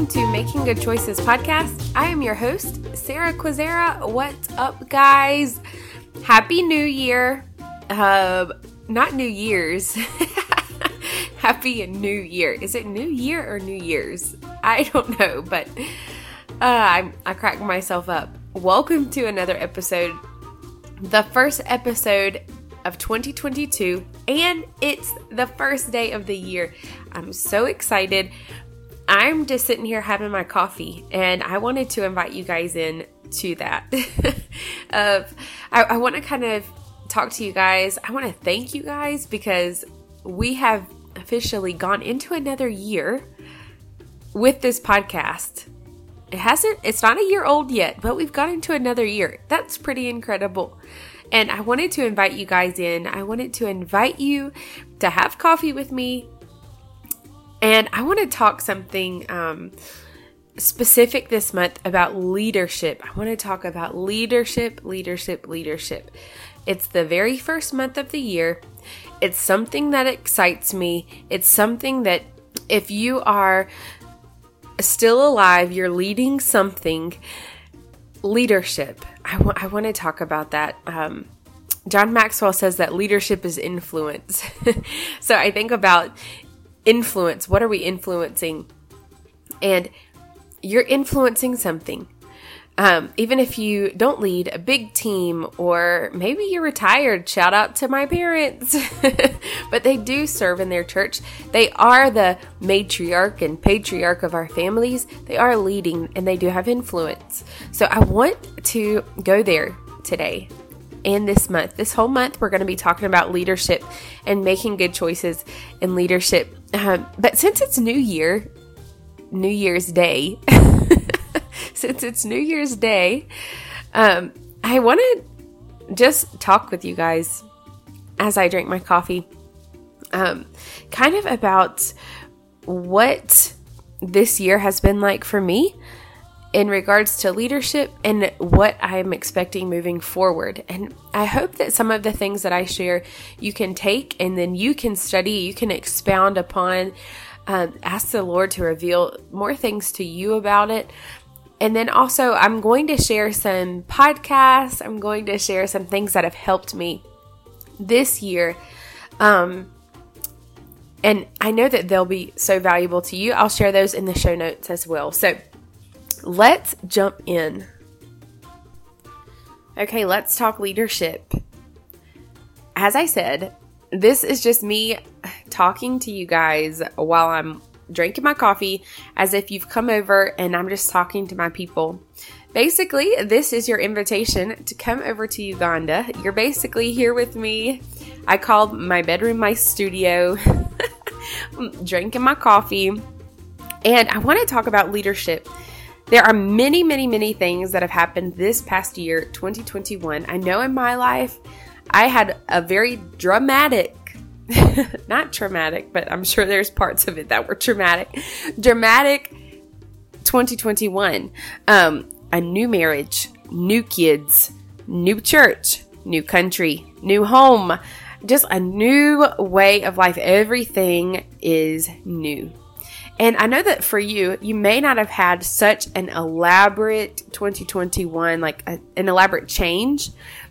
welcome to Making Good Choices podcast. I am your host, Sarah Quazera. What's up, guys? Happy New Year. Uh, not New Year's. Happy New Year. Is it New Year or New Year's? I don't know, but uh, I, I cracked myself up. Welcome to another episode, the first episode of 2022, and it's the first day of the year. I'm so excited. I'm just sitting here having my coffee, and I wanted to invite you guys in to that. of, I, I want to kind of talk to you guys. I want to thank you guys because we have officially gone into another year with this podcast. It hasn't, it's not a year old yet, but we've gone into another year. That's pretty incredible. And I wanted to invite you guys in. I wanted to invite you to have coffee with me. And I want to talk something um, specific this month about leadership. I want to talk about leadership, leadership, leadership. It's the very first month of the year. It's something that excites me. It's something that if you are still alive, you're leading something, leadership. I, w- I want to talk about that. Um, John Maxwell says that leadership is influence. so I think about influence. What are we influencing? And you're influencing something. Um, even if you don't lead a big team or maybe you're retired, shout out to my parents, but they do serve in their church. They are the matriarch and patriarch of our families. They are leading and they do have influence. So I want to go there today and this month. This whole month, we're going to be talking about leadership and making good choices in leadership. Um, but since it's New Year, New Year's Day, since it's New Year's Day, um, I want to just talk with you guys as I drink my coffee, um, kind of about what this year has been like for me in regards to leadership and what I'm expecting moving forward. And I hope that some of the things that I share you can take and then you can study, you can expound upon, um, ask the Lord to reveal more things to you about it. And then also, I'm going to share some podcasts. I'm going to share some things that have helped me this year. Um, and I know that they'll be so valuable to you. I'll share those in the show notes as well. So let's jump in. Okay, let's talk leadership. As I said, this is just me talking to you guys while I'm drinking my coffee as if you've come over and I'm just talking to my people. Basically, this is your invitation to come over to Uganda. You're basically here with me. I called my bedroom my studio, drinking my coffee, and I want to talk about leadership. There are many, many, many things that have happened this past year, 2021. I know in my life, I had a very dramatic not traumatic, but I'm sure there's parts of it that were traumatic. Dramatic 2021. Um, a new marriage, new kids, new church, new country, new home, just a new way of life. Everything is new. And I know that for you, you may not have had such an elaborate 2021, like a, an elaborate change,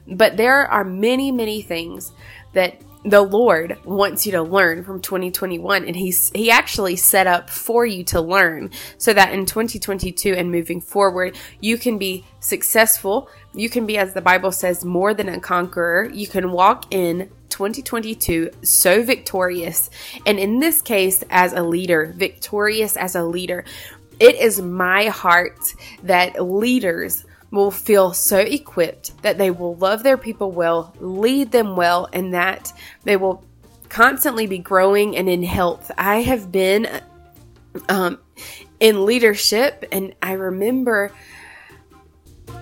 but there are many, many things that the Lord wants you to learn from 2021 and he's he actually set up for you to learn so that in 2022 and moving forward you can be successful. You can be as the Bible says more than a conqueror. You can walk in 2022 so victorious and in this case as a leader victorious as a leader. It is my heart that leaders will feel so equipped that they will love their people well, lead them well, and that they will constantly be growing and in health. I have been um, in leadership, and I remember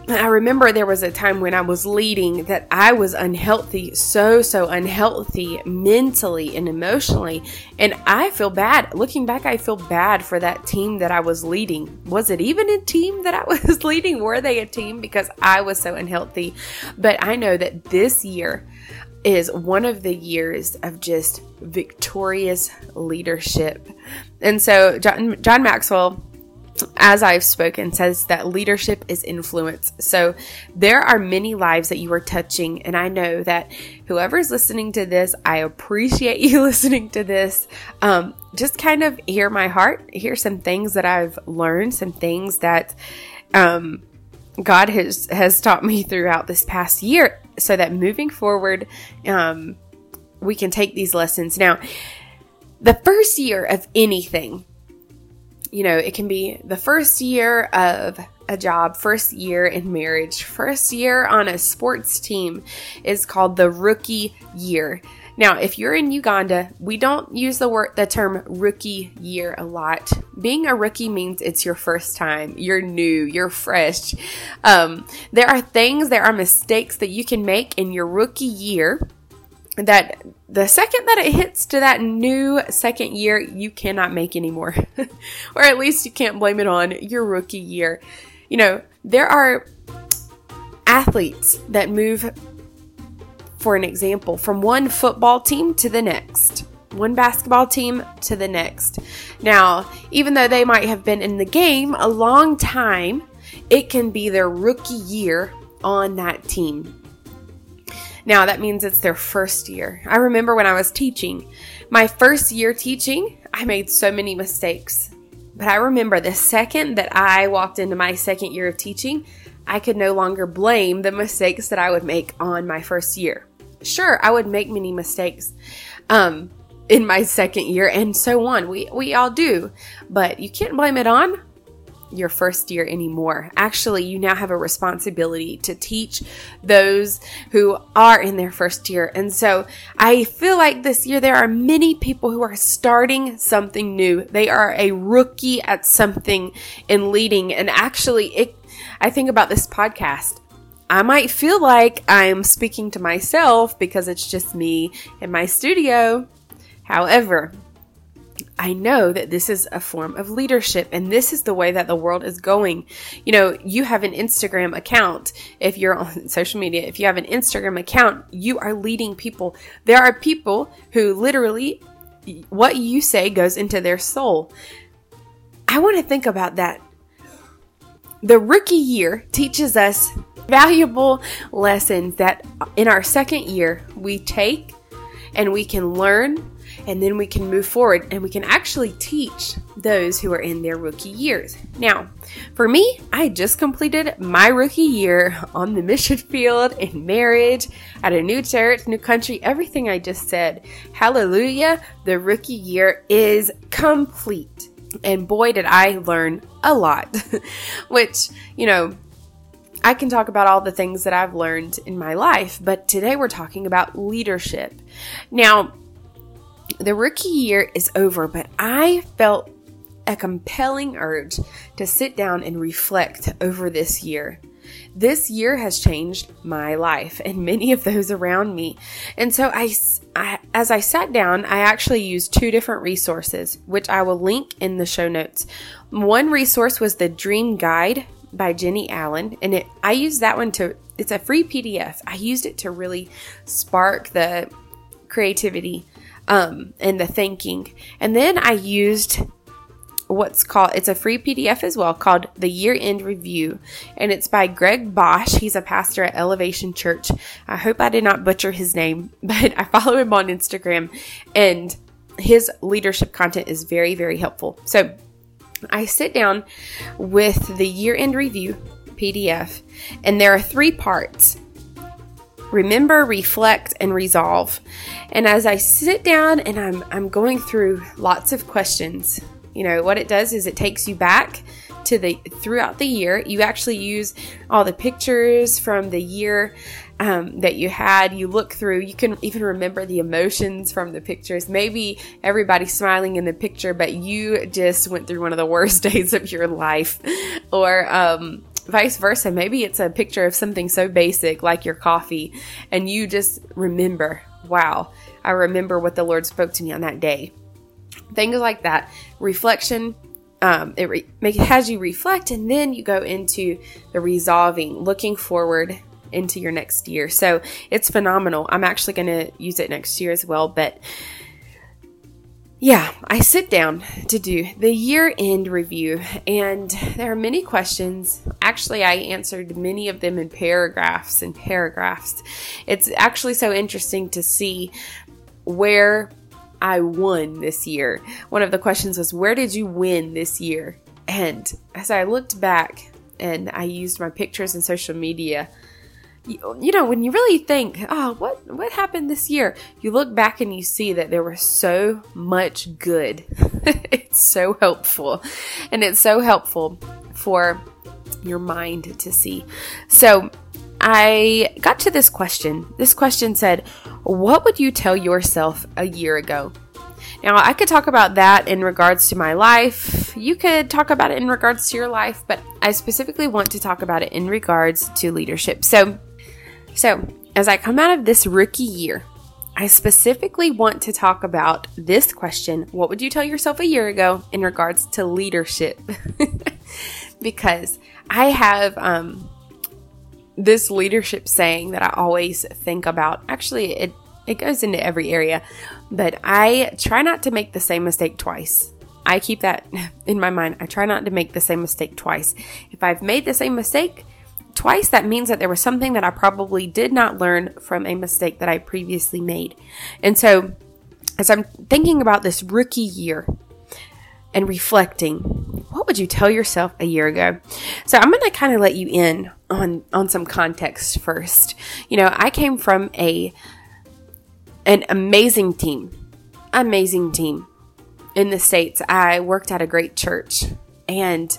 I remember there was a time when I was leading that I was unhealthy, so, so unhealthy mentally and emotionally. And I feel bad. Looking back, I feel bad for that team that I was leading. Was it even a team that I was leading? Were they a team? Because I was so unhealthy. But I know that this year is one of the years of just victorious leadership. And so, John, John Maxwell as I've spoken, says that leadership is influence. So there are many lives that you are touching. And I know that whoever's listening to this, I appreciate you listening to this. Um, just kind of hear my heart, hear some things that I've learned, some things that um, God has, has taught me throughout this past year so that moving forward, um, we can take these lessons. Now, the first year of anything, you know, it can be the first year of a job, first year in marriage, first year on a sports team is called the rookie year. Now, if you're in Uganda, we don't use the word the term rookie year a lot. Being a rookie means it's your first time, you're new, you're fresh. Um, there are things, there are mistakes that you can make in your rookie year that the second that it hits to that new second year, you cannot make anymore. or at least you can't blame it on your rookie year. You know, there are athletes that move, for an example, from one football team to the next, one basketball team to the next. Now, even though they might have been in the game a long time, it can be their rookie year on that team. Now, that means it's their first year. I remember when I was teaching, my first year teaching, I made so many mistakes. But I remember the second that I walked into my second year of teaching, I could no longer blame the mistakes that I would make on my first year. Sure, I would make many mistakes um, in my second year, and so on. We we all do, but you can't blame it on your first year anymore. Actually, you now have a responsibility to teach those who are in their first year. And so I feel like this year there are many people who are starting something new. They are a rookie at something in leading. And actually, it, I think about this podcast. I might feel like I'm speaking to myself because it's just me in my studio. However, I know that this is a form of leadership and this is the way that the world is going. You know, you have an Instagram account. If you're on social media, if you have an Instagram account, you are leading people. There are people who literally, what you say goes into their soul. I want to think about that. The rookie year teaches us valuable lessons that in our second year we take and we can learn and then we can move forward and we can actually teach those who are in their rookie years. Now, for me, I just completed my rookie year on the mission field in marriage, at a new church, new country, everything I just said. Hallelujah, the rookie year is complete. And boy, did I learn a lot, which, you know, I can talk about all the things that I've learned in my life, but today we're talking about leadership. Now, the rookie year is over, but I felt a compelling urge to sit down and reflect over this year. This year has changed my life and many of those around me. And so I, I, as I sat down, I actually used two different resources, which I will link in the show notes. One resource was the Dream Guide by Jennie Allen, and it I used that one to it's a free PDF. I used it to really spark the creativity um, and the thinking. And then I used what's called it's a free PDF as well called the Year End Review, and it's by Greg Bosch. He's a pastor at Elevation Church. I hope I did not butcher his name, but I follow him on Instagram, and his leadership content is very very helpful. So I sit down with the Year End Review PDF, and there are three parts remember, reflect, and resolve. And as I sit down and I'm, I'm going through lots of questions, you know, what it does is it takes you back to the throughout the year. You actually use all the pictures from the year um, that you had. You look through, you can even remember the emotions from the pictures. Maybe everybody's smiling in the picture, but you just went through one of the worst days of your life. Or, um, vice versa. Maybe it's a picture of something so basic like your coffee, and you just remember, wow, I remember what the Lord spoke to me on that day. Things like that. Reflection. Um, it, re- it has you reflect, and then you go into the resolving, looking forward into your next year. So it's phenomenal. I'm actually going to use it next year as well, but yeah, I sit down to do the year end review, and there are many questions. Actually, I answered many of them in paragraphs and paragraphs. It's actually so interesting to see where I won this year. One of the questions was, Where did you win this year? And as I looked back and I used my pictures and social media, you, know when you really think oh what what happened this year? You look back and you see that there was so much good. It's so helpful. And it's so helpful for your mind to see. So i got to this question. This question said what would you tell yourself a year ago? Now, I could talk about that in regards to my life. You could talk about it in regards to your life, but I specifically want to talk about it in regards to leadership. So, so, as I come out of this rookie year, I specifically want to talk about this question What would you tell yourself a year ago in regards to leadership? because I have um, this leadership saying that I always think about. Actually, it, it goes into every area, but I try not to make the same mistake twice. I keep that in my mind. I try not to make the same mistake twice. If I've made the same mistake, twice, that means that there was something that I probably did not learn from a mistake that I previously made. And so, as I'm thinking about this rookie year and reflecting, what would you tell yourself a year ago? So, I'm going to kind of let you in on on some context first. You know, I came from a an amazing team. Amazing team in the states. I worked at a great church and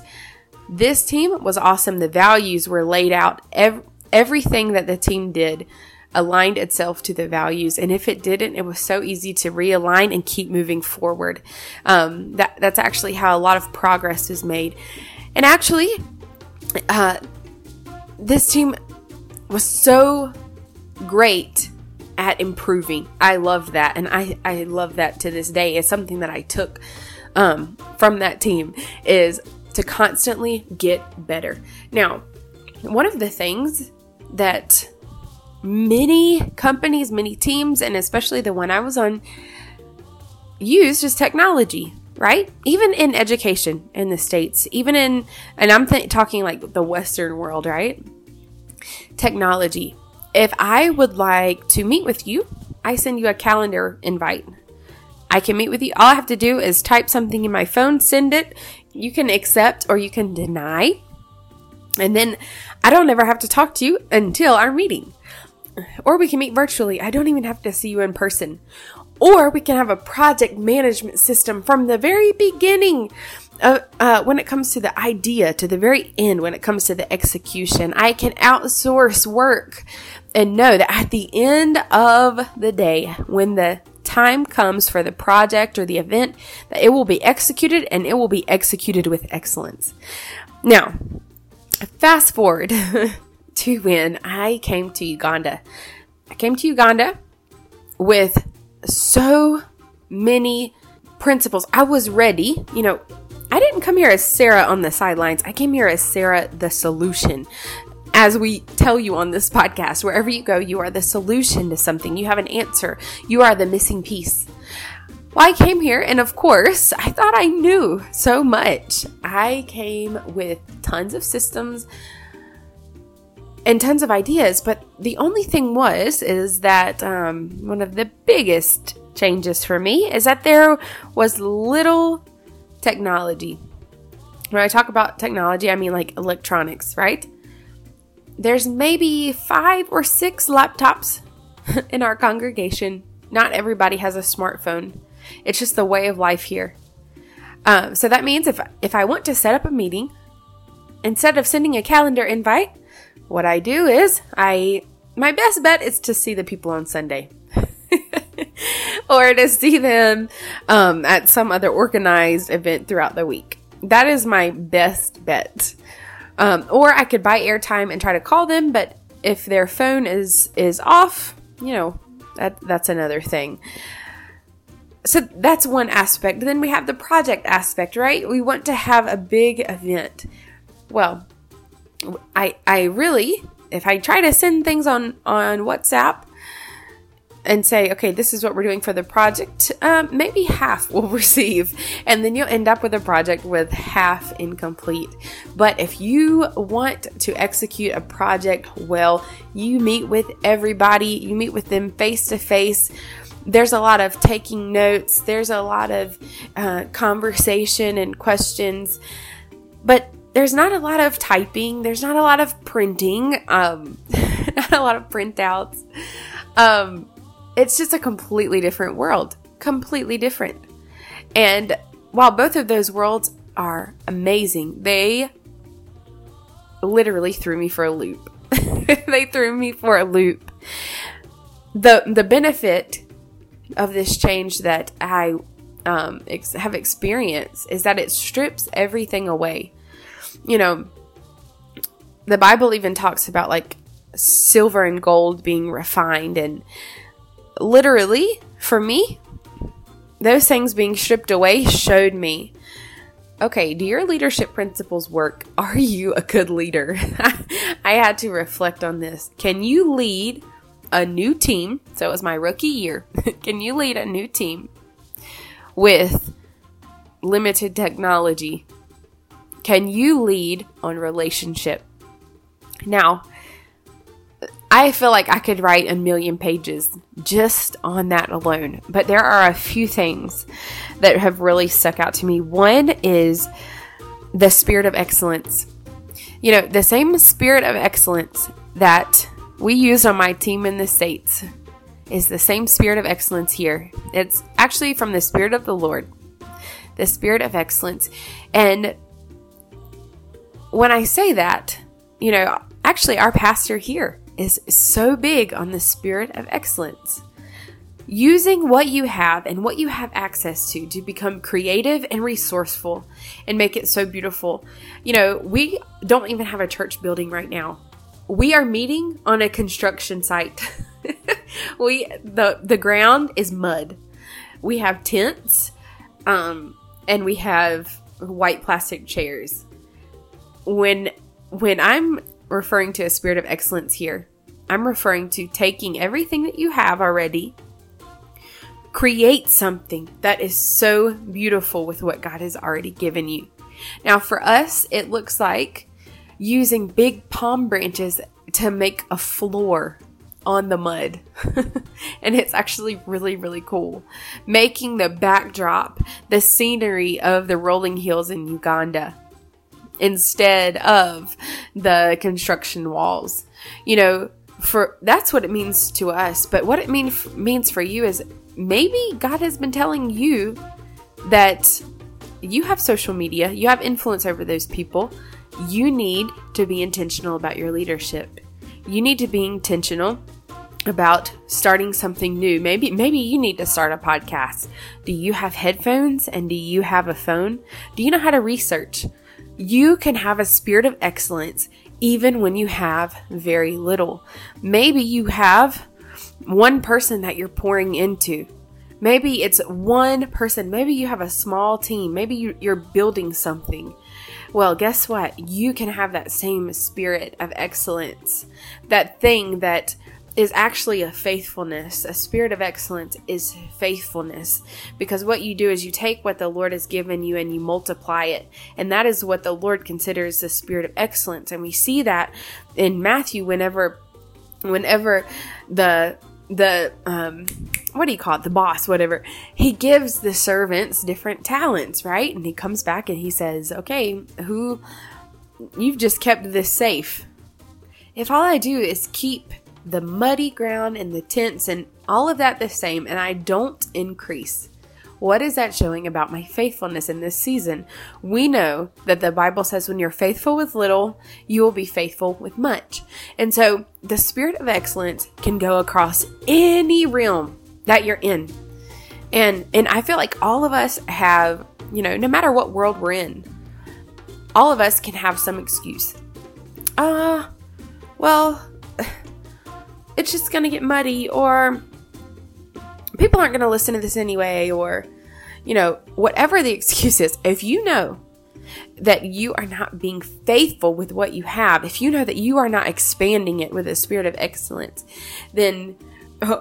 this team was awesome. The values were laid out. Every, everything that the team did aligned itself to the values. And if it didn't, it was so easy to realign and keep moving forward. Um, that, that's actually how a lot of progress is made. And actually, uh, this team was so great at improving. I love that. And I, I love that to this day. It's something that I took um, from that team is to constantly get better. Now, one of the things that many companies, many teams, and especially the one I was on, used is technology, right? Even in education in the States, even in, and I'm th- talking like the Western world, right? Technology. If I would like to meet with you, I send you a calendar invite. I can meet with you. All I have to do is type something in my phone, send it. You can accept or you can deny. And then I don't ever have to talk to you until our meeting. Or we can meet virtually. I don't even have to see you in person. Or we can have a project management system from the very beginning. Uh, uh, when it comes to the idea to the very end, when it comes to the execution, I can outsource work and know that at the end of the day, when the time comes for the project or the event that it will be executed and it will be executed with excellence. Now, fast forward to when I came to Uganda. I came to Uganda with so many principles. I was ready, you know, I didn't come here as Sarah on the sidelines. I came here as Sarah the solution as we tell you on this podcast, wherever you go, you are the solution to something. You have an answer. You are the missing piece. Well, I came here, and of course, I thought I knew so much. I came with tons of systems and tons of ideas, but the only thing was is that um, one of the biggest changes for me is that there was little technology. When I talk about technology, I mean like electronics, right? There's maybe five or six laptops in our congregation. Not everybody has a smartphone. It's just the way of life here. Um, so that means if if I want to set up a meeting, instead of sending a calendar invite, what I do is I my best bet is to see the people on Sunday. or to see them um, at some other organized event throughout the week. That is my best bet. Um, or I could buy airtime and try to call them, but if their phone is is off, you know, that that's another thing. So that's one aspect. Then we have the project aspect, right? We want to have a big event. Well, I I really if I try to send things on on WhatsApp, and say, okay, this is what we're doing for the project, um, maybe half will receive. And then you'll end up with a project with half incomplete. But if you want to execute a project well, you meet with everybody, you meet with them face to face there's a lot of taking notes, there's a lot of uh, conversation and questions, but there's not a lot of typing, there's not a lot of printing, um, not a lot of printouts. Um, it's just a completely different world. Completely different. And while both of those worlds are amazing, they literally threw me for a loop. they threw me for a loop. The the benefit of this change that I um, ex- have experienced is that it strips everything away. You know, the Bible even talks about like silver and gold being refined and literally, for me, those things being stripped away showed me okay, do your leadership principles work? Are you a good leader? I had to reflect on this. Can you lead a new team? So it was my rookie year. Can you lead a new team with limited technology? Can you lead on relationship? Now, I feel like I could write a million pages just on that alone. But there are a few things that have really stuck out to me. One is the spirit of excellence. You know, the same spirit of excellence that we use on my team in the States is the same spirit of excellence here. It's actually from the Spirit of the Lord, the spirit of excellence. And when I say that, you know, actually, our pastor here is so big on the spirit of excellence. Using what you have and what you have access to to become creative and resourceful and make it so beautiful. You know, we don't even have a church building right now. We are meeting on a construction site. we the the ground is mud. We have tents um and we have white plastic chairs. When when I'm referring to a spirit of excellence here. I'm referring to taking everything that you have already, create something that is so beautiful with what God has already given you. Now, for us, it looks like using big palm branches to make a floor on the mud. and it's actually really, really cool. Making the backdrop, the scenery of the rolling hills in Uganda instead of the construction walls. You know, for that's what it means to us, but what it mean, means for you is maybe God has been telling you that you have social media, you have influence over those people. You need to be intentional about your leadership. You need to be intentional about starting something new. Maybe maybe you need to start a podcast. Do you have headphones and do you have a phone? Do you know how to research? You can have a spirit of excellence even when you have very little. Maybe you have one person that you're pouring into. Maybe it's one person. Maybe you have a small team. Maybe you're building something. Well, guess what? You can have that same spirit of excellence. That thing that is actually a faithfulness. A spirit of excellence is faithfulness because what you do is you take what the Lord has given you and you multiply it. And that is what the Lord considers the spirit of excellence. And we see that in Matthew whenever whenever the the um what do you call it the boss whatever he gives the servants different talents right and he comes back and he says okay who you've just kept this safe if all i do is keep the muddy ground and the tents and all of that the same, and I don't increase. What is that showing about my faithfulness in this season? We know that the Bible says when you're faithful with little, you will be faithful with much. And so the spirit of excellence can go across any realm that you're in. And and I feel like all of us have, you know, no matter what world we're in, all of us can have some excuse. Ah, uh, well, it's just going to get muddy or people aren't going to listen to this anyway or you know whatever the excuse is if you know that you are not being faithful with what you have if you know that you are not expanding it with a spirit of excellence then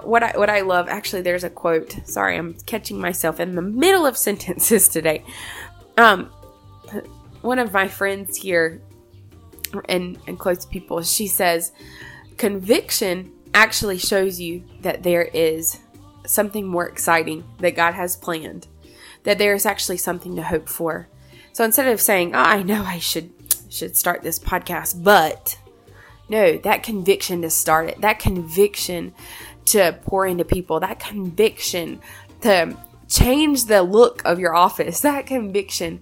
what I what I love actually there's a quote. Sorry, I'm catching myself in the middle of sentences today. Um one of my friends here and and close people, she says conviction actually shows you that there is something more exciting that God has planned. That there is actually something to hope for. So instead of saying, oh, I know I should should start this podcast, but no, that conviction to start it, that conviction to pour into people, that conviction to change the look of your office, that conviction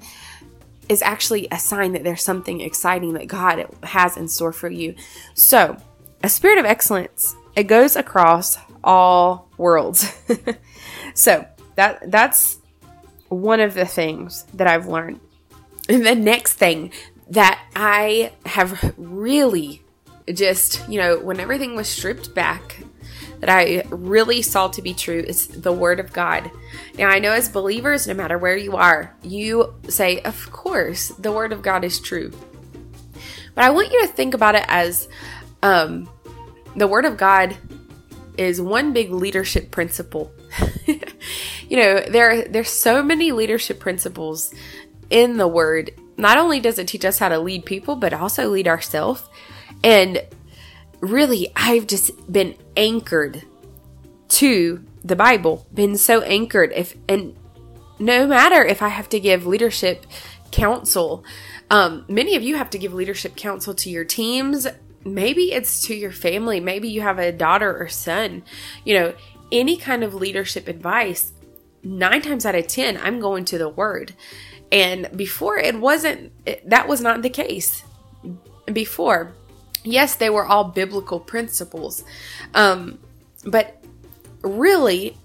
is actually a sign that there's something exciting that God has in store for you. So, a spirit of excellence, it goes across all worlds. so, that that's one of the things that I've learned. And the next thing that I have really just, you know, when everything was stripped back, that I really saw to be true is the Word of God. Now, I know as believers, no matter where you are, you say, Of course, the Word of God is true. But I want you to think about it as um, the Word of God is one big leadership principle. you know, there are there's so many leadership principles in the Word. Not only does it teach us how to lead people, but also lead ourselves. And really, I've just been anchored to the Bible, been so anchored. If and no matter if I have to give leadership counsel, um, many of you have to give leadership counsel to your teams. Maybe it's to your family. Maybe you have a daughter or son. You know, any kind of leadership advice. Nine times out of ten, I'm going to the Word. And before, it wasn't. That was not the case. Before, yes, they were all biblical principles. Um, but really,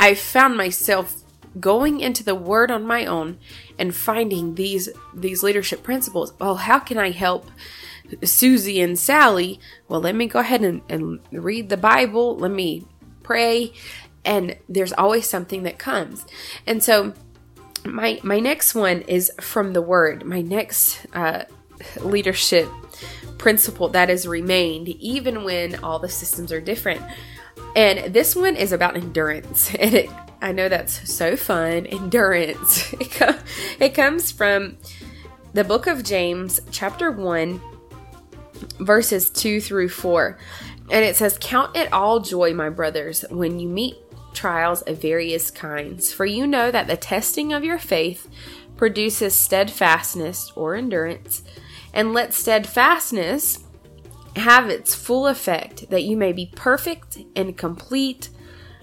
I found myself going into the word on my own and finding these these leadership principles. Oh, how can I help Susie and Sally? Well, let me go ahead and, and read the Bible. Let me pray. And there's always something that comes. And so my my next one is from the word. My next uh, leadership principle that has remained even when all the systems are different. And this one is about endurance. And it, I know that's so fun. Endurance. It, co- it comes from the book of James, chapter 1, verses 2 through 4. And it says, Count it all joy, my brothers, when you meet trials of various kinds, for you know that the testing of your faith produces steadfastness or endurance and let steadfastness have its full effect, that you may be perfect and complete,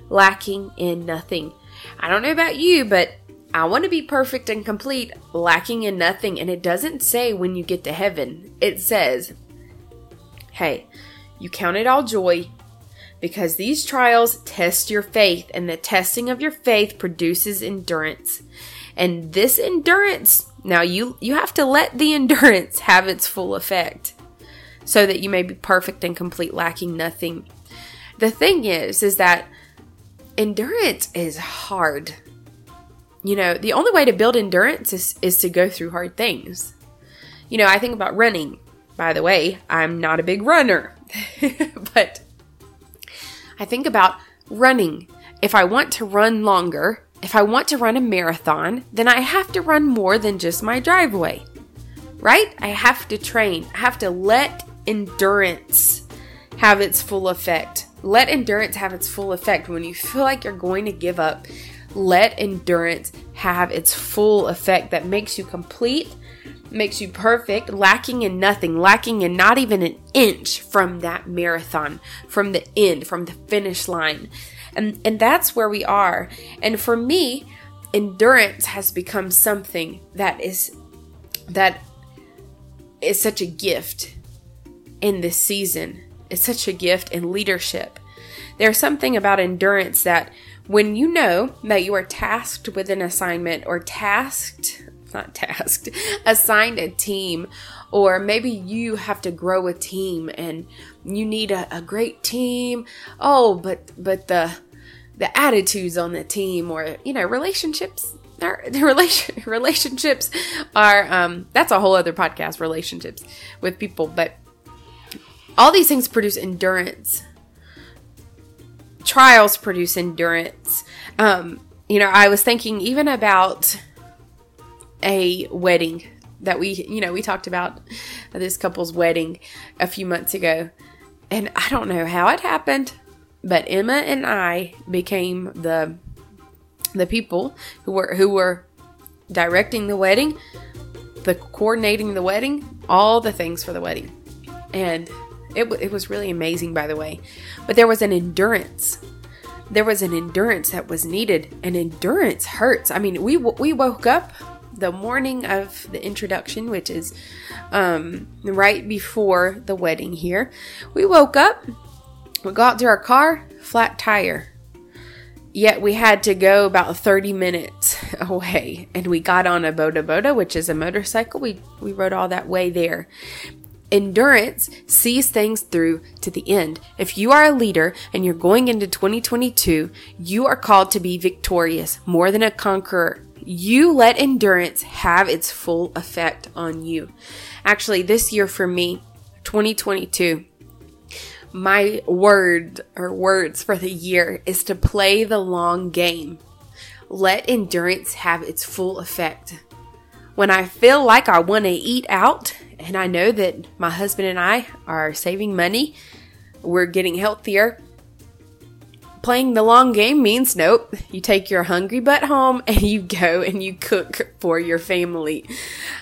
lacking in nothing. I don't know about you, but I want to be perfect and complete, lacking in nothing. And it doesn't say when you get to heaven, it says, hey, you count it all joy because these trials test your faith, and the testing of your faith produces endurance. And this endurance now you you have to let the endurance have its full effect so that you may be perfect and complete lacking nothing. The thing is is that endurance is hard. You know, the only way to build endurance is, is to go through hard things. You know, I think about running. By the way, I'm not a big runner. but I think about running. If I want to run longer, if I want to run a marathon, then I have to run more than just my driveway, right? I have to train. I have to let endurance have its full effect. Let endurance have its full effect. When you feel like you're going to give up, let endurance have its full effect that makes you complete, makes you perfect, lacking in nothing, lacking in not even an inch from that marathon, from the end, from the finish line. And and that's where we are. And for me, endurance has become something that is that is such a gift in this season. It's such a gift in leadership. There's something about endurance that when you know that you are tasked with an assignment or tasked, not tasked, assigned a team, or maybe you have to grow a team and you need a, a great team. Oh, but but the the attitudes on the team or you know relationships are relation relationships are um that's a whole other podcast relationships with people but all these things produce endurance trials produce endurance. Um, you know, I was thinking even about a wedding that we, you know, we talked about this couple's wedding a few months ago. And I don't know how it happened, but Emma and I became the the people who were who were directing the wedding, the coordinating the wedding, all the things for the wedding. And it, it was really amazing, by the way. But there was an endurance. There was an endurance that was needed, and endurance hurts. I mean, we we woke up the morning of the introduction, which is um, right before the wedding here. We woke up, we got to our car, flat tire. Yet we had to go about 30 minutes away and we got on a Boda Boda, which is a motorcycle. We, we rode all that way there. Endurance sees things through to the end. If you are a leader and you're going into 2022, you are called to be victorious more than a conqueror. You let endurance have its full effect on you. Actually, this year for me, 2022, my word or words for the year is to play the long game. Let endurance have its full effect. When I feel like I want to eat out and I know that my husband and I are saving money, we're getting healthier. Playing the long game means nope, you take your hungry butt home and you go and you cook for your family.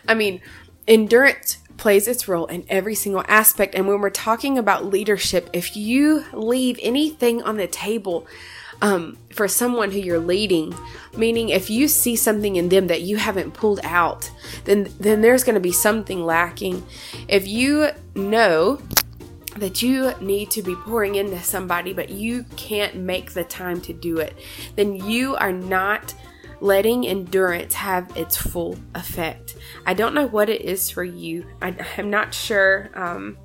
I mean, endurance plays its role in every single aspect. And when we're talking about leadership, if you leave anything on the table, um, for someone who you're leading, meaning if you see something in them that you haven't pulled out, then then there's going to be something lacking. If you know that you need to be pouring into somebody, but you can't make the time to do it, then you are not letting endurance have its full effect. I don't know what it is for you. I, am not sure um,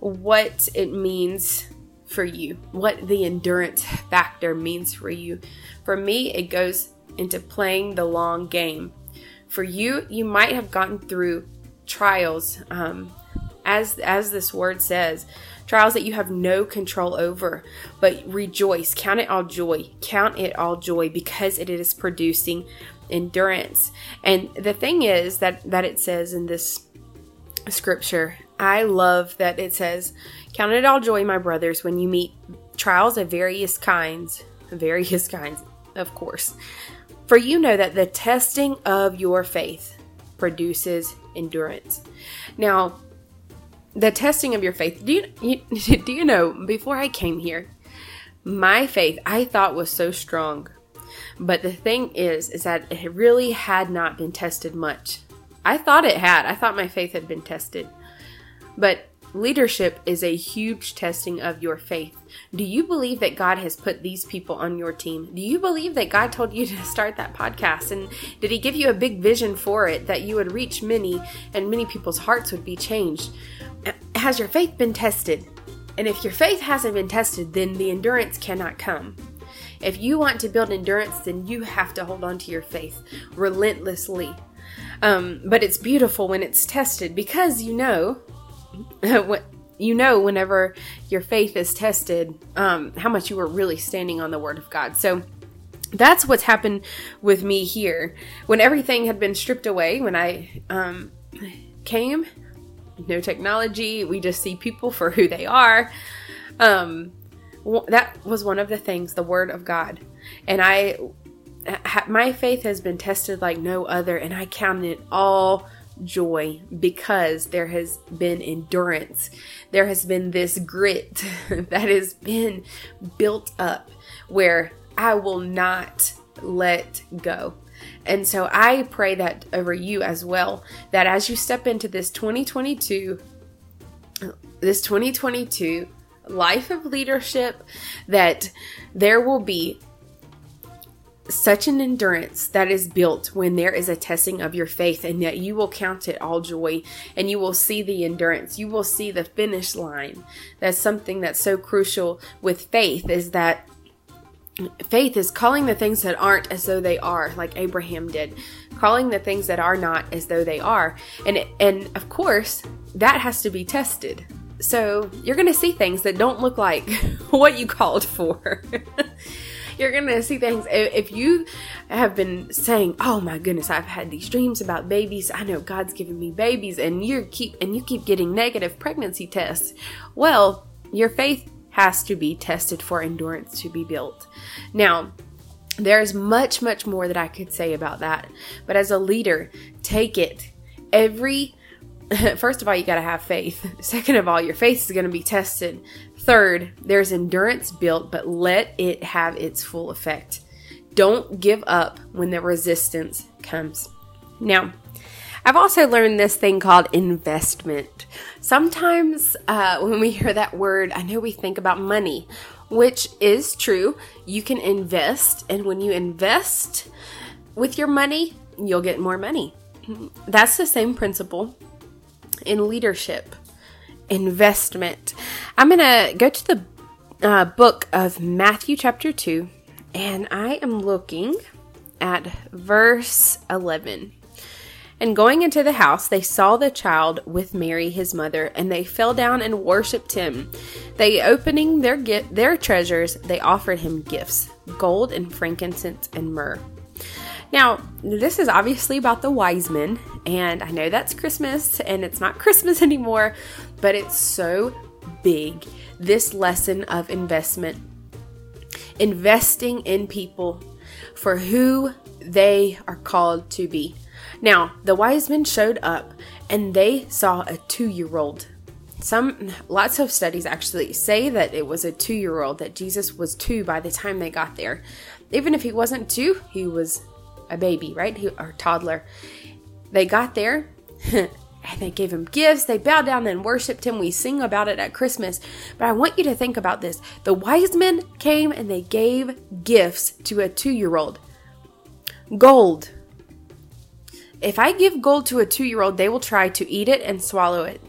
what it means for you, what the endurance factor means for you. For me, it goes into playing the long game. For you, you might have gotten through trials, um, as as this word says, trials that you have no control over. But rejoice, count it all joy, count it all joy, because it is producing endurance. And the thing is that that it says in this scripture, I love that it says Count it all joy, my brothers, when you meet trials of various kinds, various kinds, of course. For you know that the testing of your faith produces endurance. Now, the testing of your faith, do you, you, do you know, before I came here, my faith I thought was so strong. But the thing is, is that it really had not been tested much. I thought it had. I thought my faith had been tested. But Leadership is a huge testing of your faith. Do you believe that God has put these people on your team? Do you believe that God told you to start that podcast? And did He give you a big vision for it that you would reach many and many people's hearts would be changed? Has your faith been tested? And if your faith hasn't been tested, then the endurance cannot come. If you want to build endurance, then you have to hold on to your faith relentlessly. Um, but it's beautiful when it's tested because you know you know whenever your faith is tested um, how much you were really standing on the word of god so that's what's happened with me here when everything had been stripped away when i um, came no technology we just see people for who they are um, that was one of the things the word of god and i my faith has been tested like no other and i count it all joy because there has been endurance. There has been this grit that has been built up where I will not let go. And so I pray that over you as well that as you step into this 2022 this 2022 life of leadership that there will be such an endurance that is built when there is a testing of your faith, and that you will count it all joy and you will see the endurance. You will see the finish line. That's something that's so crucial with faith is that faith is calling the things that aren't as though they are, like Abraham did, calling the things that are not as though they are. And, and of course, that has to be tested So you're going to see things that don't look like what you called for. you're going to see things. If you have been saying, "Oh my goodness, I've had these dreams about babies. I know God's given me babies," and you keep and you keep getting negative pregnancy tests. Well, your faith has to be tested for endurance to be built. Now, there's much, much more that I could say about that. But as a leader, take it. Every first of all, you got to have faith. Second of all, your faith is going to be tested. Third, there's endurance built, but let it have its full effect. Don't give up when the resistance comes. Now, I've also learned this thing called investment. Sometimes uh, when we hear that word, I know we think about money, which is true. You can invest, and when you invest with your money, you'll get more money. That's the same principle in leadership, investment. I'm going to go to the uh, book of Matthew, chapter 2, and I am looking at verse 11. And going into the house, they saw the child with Mary, his mother, and they fell down and worshipped him. They opening their their treasures, they offered him gifts, gold and frankincense and myrrh. Now, this is obviously about the wise men, and I know that's Christmas and it's not Christmas anymore, but it's so big. This lesson of investment, investing in people for who they are called to be. Now, the wise men showed up and they saw a two year old. Some, lots of studies actually say that it was a two year old, that Jesus was two by the time they got there. Even if he wasn't two, he was a baby, right? He, or toddler. They got there and they gave him gifts. They bowed down and worshiped him. We sing about it at Christmas. But I want you to think about this. The wise men came and they gave gifts to a two year old. Gold, if I give gold to a two year old, they will try to eat it and swallow it.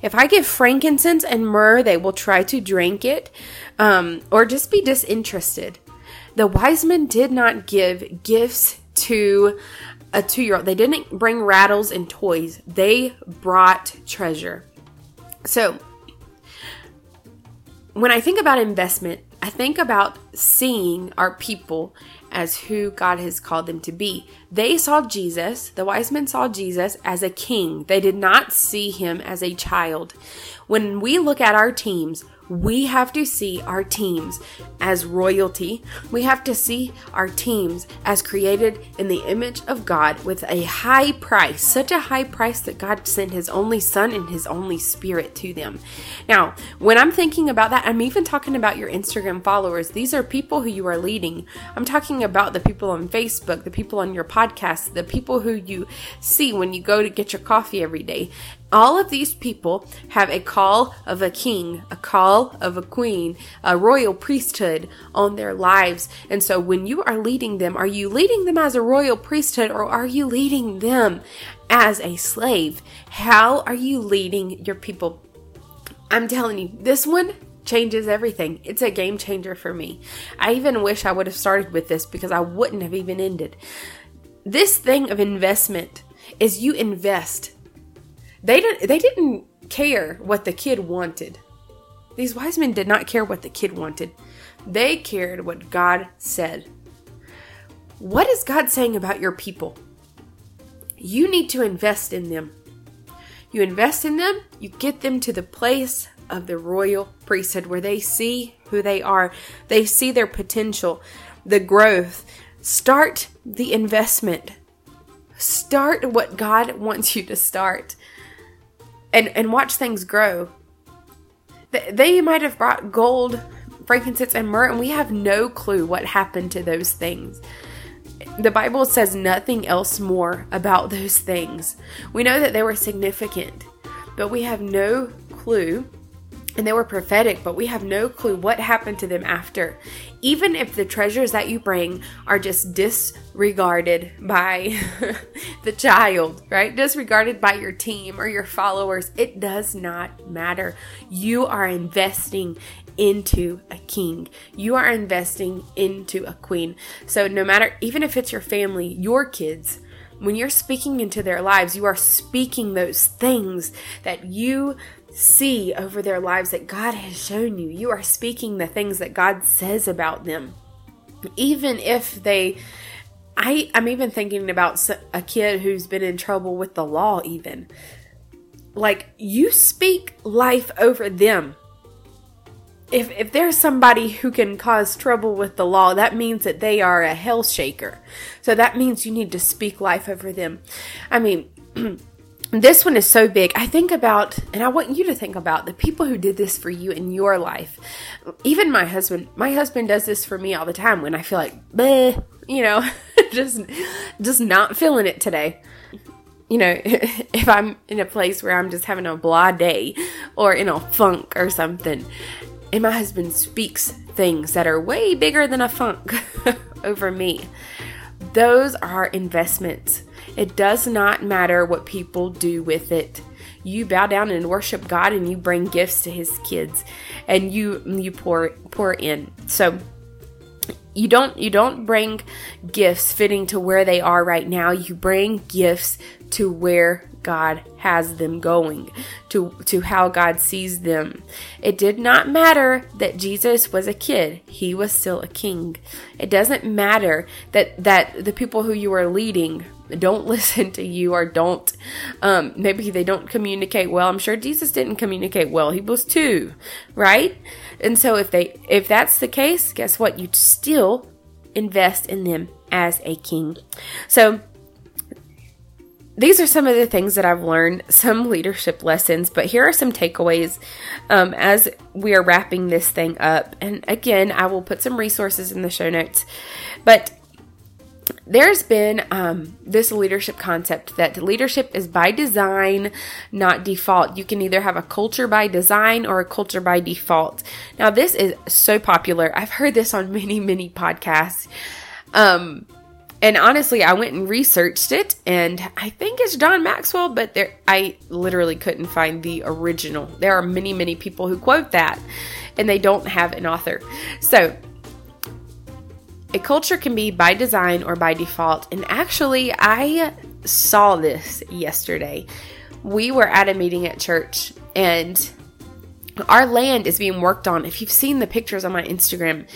If I give frankincense and myrrh, they will try to drink it um, or just be disinterested. The wise men did not give gifts to a two year old, they didn't bring rattles and toys, they brought treasure. So, when I think about investment, I think about seeing our people as who God has called them to be. They saw Jesus, the wise men saw Jesus as a king. They did not see him as a child. When we look at our teams, we have to see our teams as royalty. We have to see our teams as created in the image of God with a high price, such a high price that God sent His only Son and His only Spirit to them. Now, when I'm thinking about that, I'm even talking about your Instagram followers. These are people who you are leading. I'm talking about the people on Facebook, the people on your podcast, the people who you see when you go to get your coffee every day. All of these people have a call of a king, a call of a queen, a royal priesthood on their lives. And so when you are leading them, are you leading them as a royal priesthood or are you leading them as a slave? How are you leading your people? I'm telling you, this one changes everything. It's a game changer for me. I even wish I would have started with this because I wouldn't have even ended. This thing of investment is you invest they didn't they didn't care what the kid wanted. These wise men did not care what the kid wanted. They cared what God said. What is God saying about your people? You need to invest in them. You invest in them, you get them to the place of the royal priesthood where they see who they are, they see their potential, the growth. Start the investment. Start what God wants you to start and and watch things grow. They might have brought gold, frankincense, and myrrh, and we have no clue what happened to those things. The Bible says nothing else more about those things. We know that they were significant, but we have no clue and they were prophetic, but we have no clue what happened to them after. Even if the treasures that you bring are just disregarded by the child, right? Disregarded by your team or your followers, it does not matter. You are investing into a king. You are investing into a queen. So, no matter, even if it's your family, your kids, when you're speaking into their lives, you are speaking those things that you see over their lives that God has shown you. You are speaking the things that God says about them. Even if they I I'm even thinking about a kid who's been in trouble with the law even. Like you speak life over them. If if there's somebody who can cause trouble with the law, that means that they are a hell shaker. So that means you need to speak life over them. I mean, this one is so big. I think about, and I want you to think about the people who did this for you in your life. Even my husband, my husband does this for me all the time when I feel like, you know, just, just not feeling it today. You know, if I'm in a place where I'm just having a blah day or in a funk or something, and my husband speaks things that are way bigger than a funk over me, those are investments it does not matter what people do with it. You bow down and worship God and you bring gifts to his kids and you you pour pour in. So you don't you don't bring gifts fitting to where they are right now. You bring gifts to where God has them going, to, to how God sees them. It did not matter that Jesus was a kid, he was still a king. It doesn't matter that, that the people who you are leading don't listen to you or don't um, maybe they don't communicate well i'm sure jesus didn't communicate well he was two right and so if they if that's the case guess what you still invest in them as a king so these are some of the things that I've learned, some leadership lessons, but here are some takeaways um, as we are wrapping this thing up. And again, I will put some resources in the show notes. But there's been um, this leadership concept that leadership is by design, not default. You can either have a culture by design or a culture by default. Now, this is so popular. I've heard this on many, many podcasts. Um, and honestly, I went and researched it, and I think it's John Maxwell, but there I literally couldn't find the original. There are many, many people who quote that, and they don't have an author. So a culture can be by design or by default. And actually, I saw this yesterday. We were at a meeting at church, and our land is being worked on. If you've seen the pictures on my Instagram,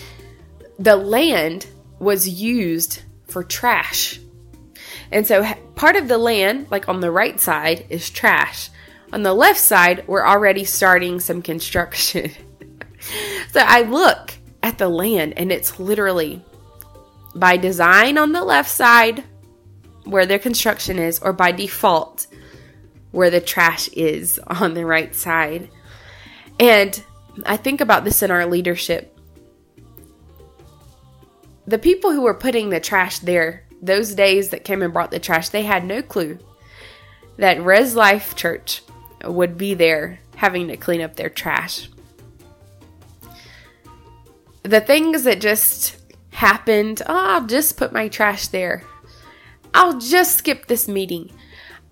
the land was used for trash. And so part of the land, like on the right side, is trash. On the left side, we're already starting some construction. so I look at the land and it's literally by design on the left side where their construction is, or by default where the trash is on the right side. And I think about this in our leadership the people who were putting the trash there, those days that came and brought the trash, they had no clue that Res Life Church would be there having to clean up their trash. The things that just happened, oh, I'll just put my trash there. I'll just skip this meeting.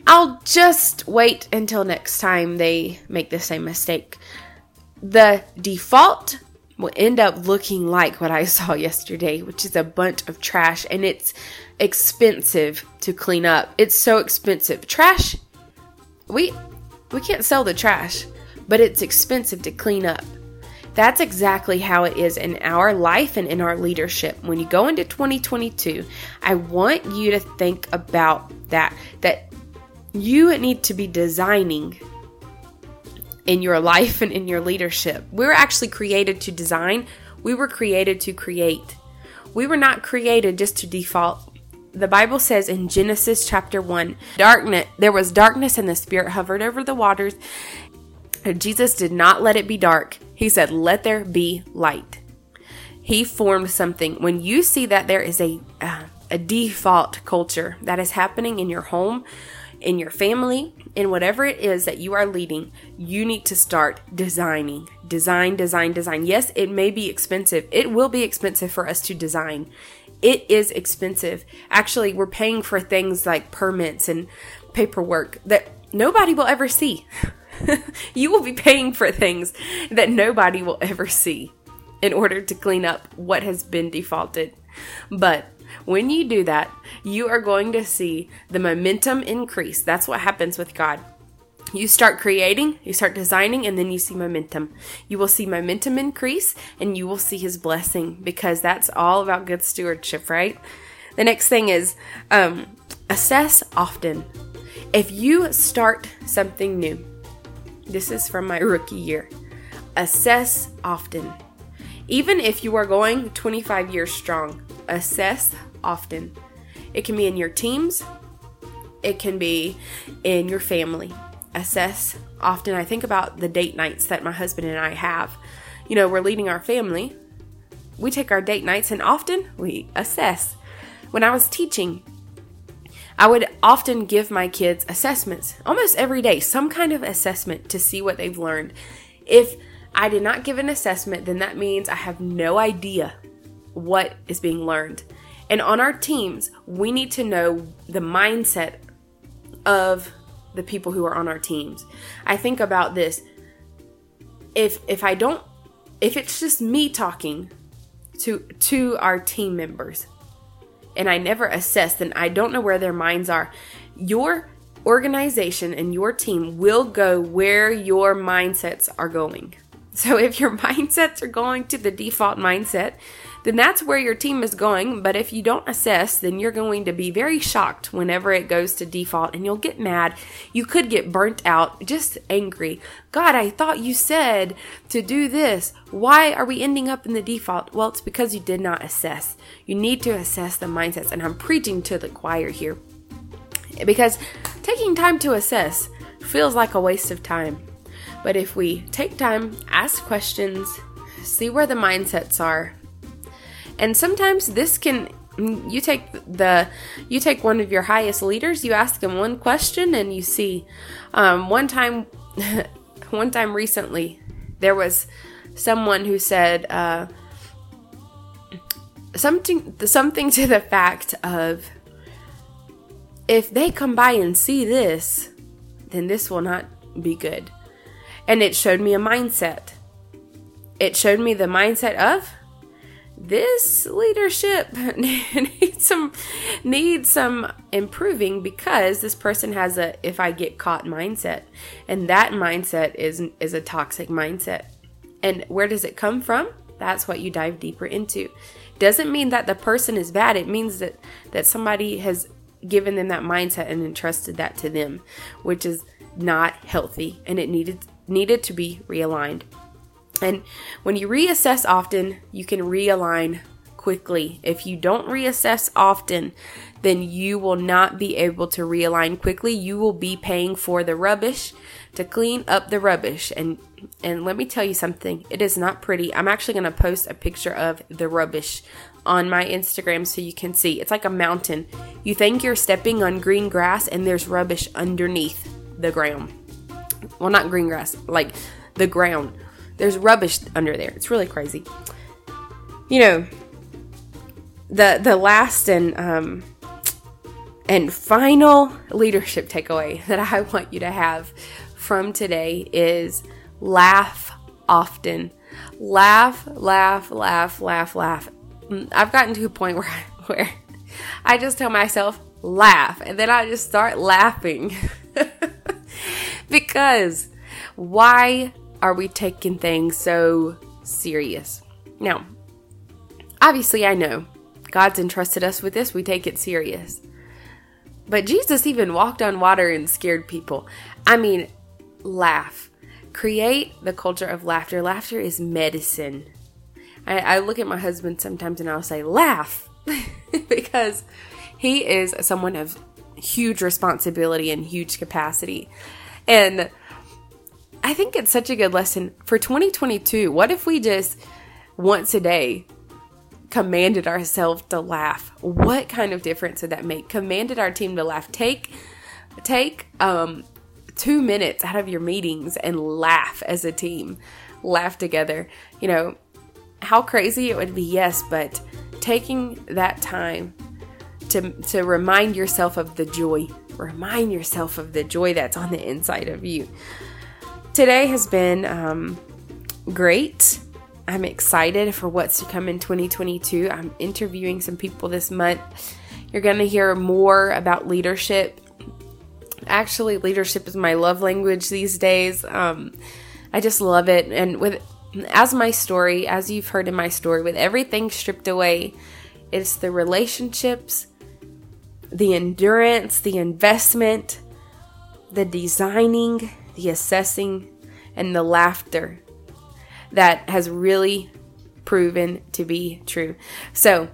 I'll just wait until next time they make the same mistake. The default will end up looking like what I saw yesterday, which is a bunch of trash and it's expensive to clean up. It's so expensive. Trash we we can't sell the trash, but it's expensive to clean up. That's exactly how it is in our life and in our leadership. When you go into 2022, I want you to think about that that you need to be designing in your life and in your leadership. We were actually created to design, we were created to create. We were not created just to default. The Bible says in Genesis chapter 1, darkness there was darkness and the spirit hovered over the waters. Jesus did not let it be dark. He said, "Let there be light." He formed something. When you see that there is a uh, a default culture that is happening in your home, in your family, in whatever it is that you are leading, you need to start designing. Design, design, design. Yes, it may be expensive. It will be expensive for us to design. It is expensive. Actually, we're paying for things like permits and paperwork that nobody will ever see. you will be paying for things that nobody will ever see in order to clean up what has been defaulted. But when you do that, you are going to see the momentum increase. That's what happens with God. you start creating, you start designing, and then you see momentum. You will see momentum increase and you will see his blessing because that's all about good stewardship, right? The next thing is um, assess often. If you start something new, this is from my rookie year, assess often. Even if you are going 25 years strong, assess often. It can be in your teams, it can be in your family. Assess often. I think about the date nights that my husband and I have. You know, we're leading our family. We take our date nights and often we assess. When I was teaching, I would often give my kids assessments almost every day, some kind of assessment to see what they've learned. If I did not give an assessment, then that means I have no idea what is being learned. And on our teams, we need to know the mindset of the people who are on our teams. I think about this. If if I don't if it's just me talking to to our team members and I never assess, then I don't know where their minds are. Your organization and your team will go where your mindsets are going. So if your mindsets are going to the default mindset, then that's where your team is going. But if you don't assess, then you're going to be very shocked whenever it goes to default and you'll get mad. You could get burnt out, just angry. God, I thought you said to do this. Why are we ending up in the default? Well, it's because you did not assess. You need to assess the mindsets. And I'm preaching to the choir here because taking time to assess feels like a waste of time. But if we take time, ask questions, see where the mindsets are, and sometimes this can you take the you take one of your highest leaders, you ask them one question and you see um, one time one time recently there was someone who said uh, something something to the fact of if they come by and see this, then this will not be good. And it showed me a mindset. It showed me the mindset of this leadership needs some needs some improving because this person has a if I get caught mindset. And that mindset is is a toxic mindset. And where does it come from? That's what you dive deeper into. Doesn't mean that the person is bad. It means that that somebody has given them that mindset and entrusted that to them, which is not healthy and it needed needed to be realigned. And when you reassess often, you can realign quickly. If you don't reassess often, then you will not be able to realign quickly. You will be paying for the rubbish to clean up the rubbish. And and let me tell you something, it is not pretty. I'm actually going to post a picture of the rubbish on my Instagram so you can see. It's like a mountain. You think you're stepping on green grass and there's rubbish underneath the ground well, not green grass, like the ground. There's rubbish under there. It's really crazy. You know, the the last and um and final leadership takeaway that I want you to have from today is laugh often. Laugh, laugh, laugh, laugh, laugh. Mm, I've gotten to a point where where I just tell myself laugh and then I just start laughing. because why are we taking things so serious? Now, obviously, I know God's entrusted us with this, we take it serious. But Jesus even walked on water and scared people. I mean, laugh. Create the culture of laughter. Laughter is medicine. I, I look at my husband sometimes and I'll say, laugh, because he is someone of huge responsibility and huge capacity. And I think it's such a good lesson for 2022. What if we just once a day commanded ourselves to laugh? What kind of difference would that make? Commanded our team to laugh. Take take um 2 minutes out of your meetings and laugh as a team. Laugh together. You know, how crazy it would be, yes, but taking that time to to remind yourself of the joy remind yourself of the joy that's on the inside of you. Today has been um, great. I'm excited for what's to come in 2022. I'm interviewing some people this month. You're going to hear more about leadership actually leadership is my love language these days. Um, I just love it. And with as my story, as you've heard in my story, with everything stripped away, it's the relationships, the endurance, the investment, the designing, the assessing, and the laughter that has really proven to be true. So,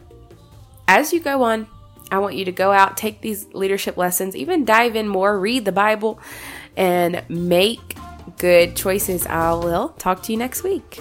as you go on, I want you to go out, take these leadership lessons, even dive in more, read the Bible, and make good choices. I will talk to you next week.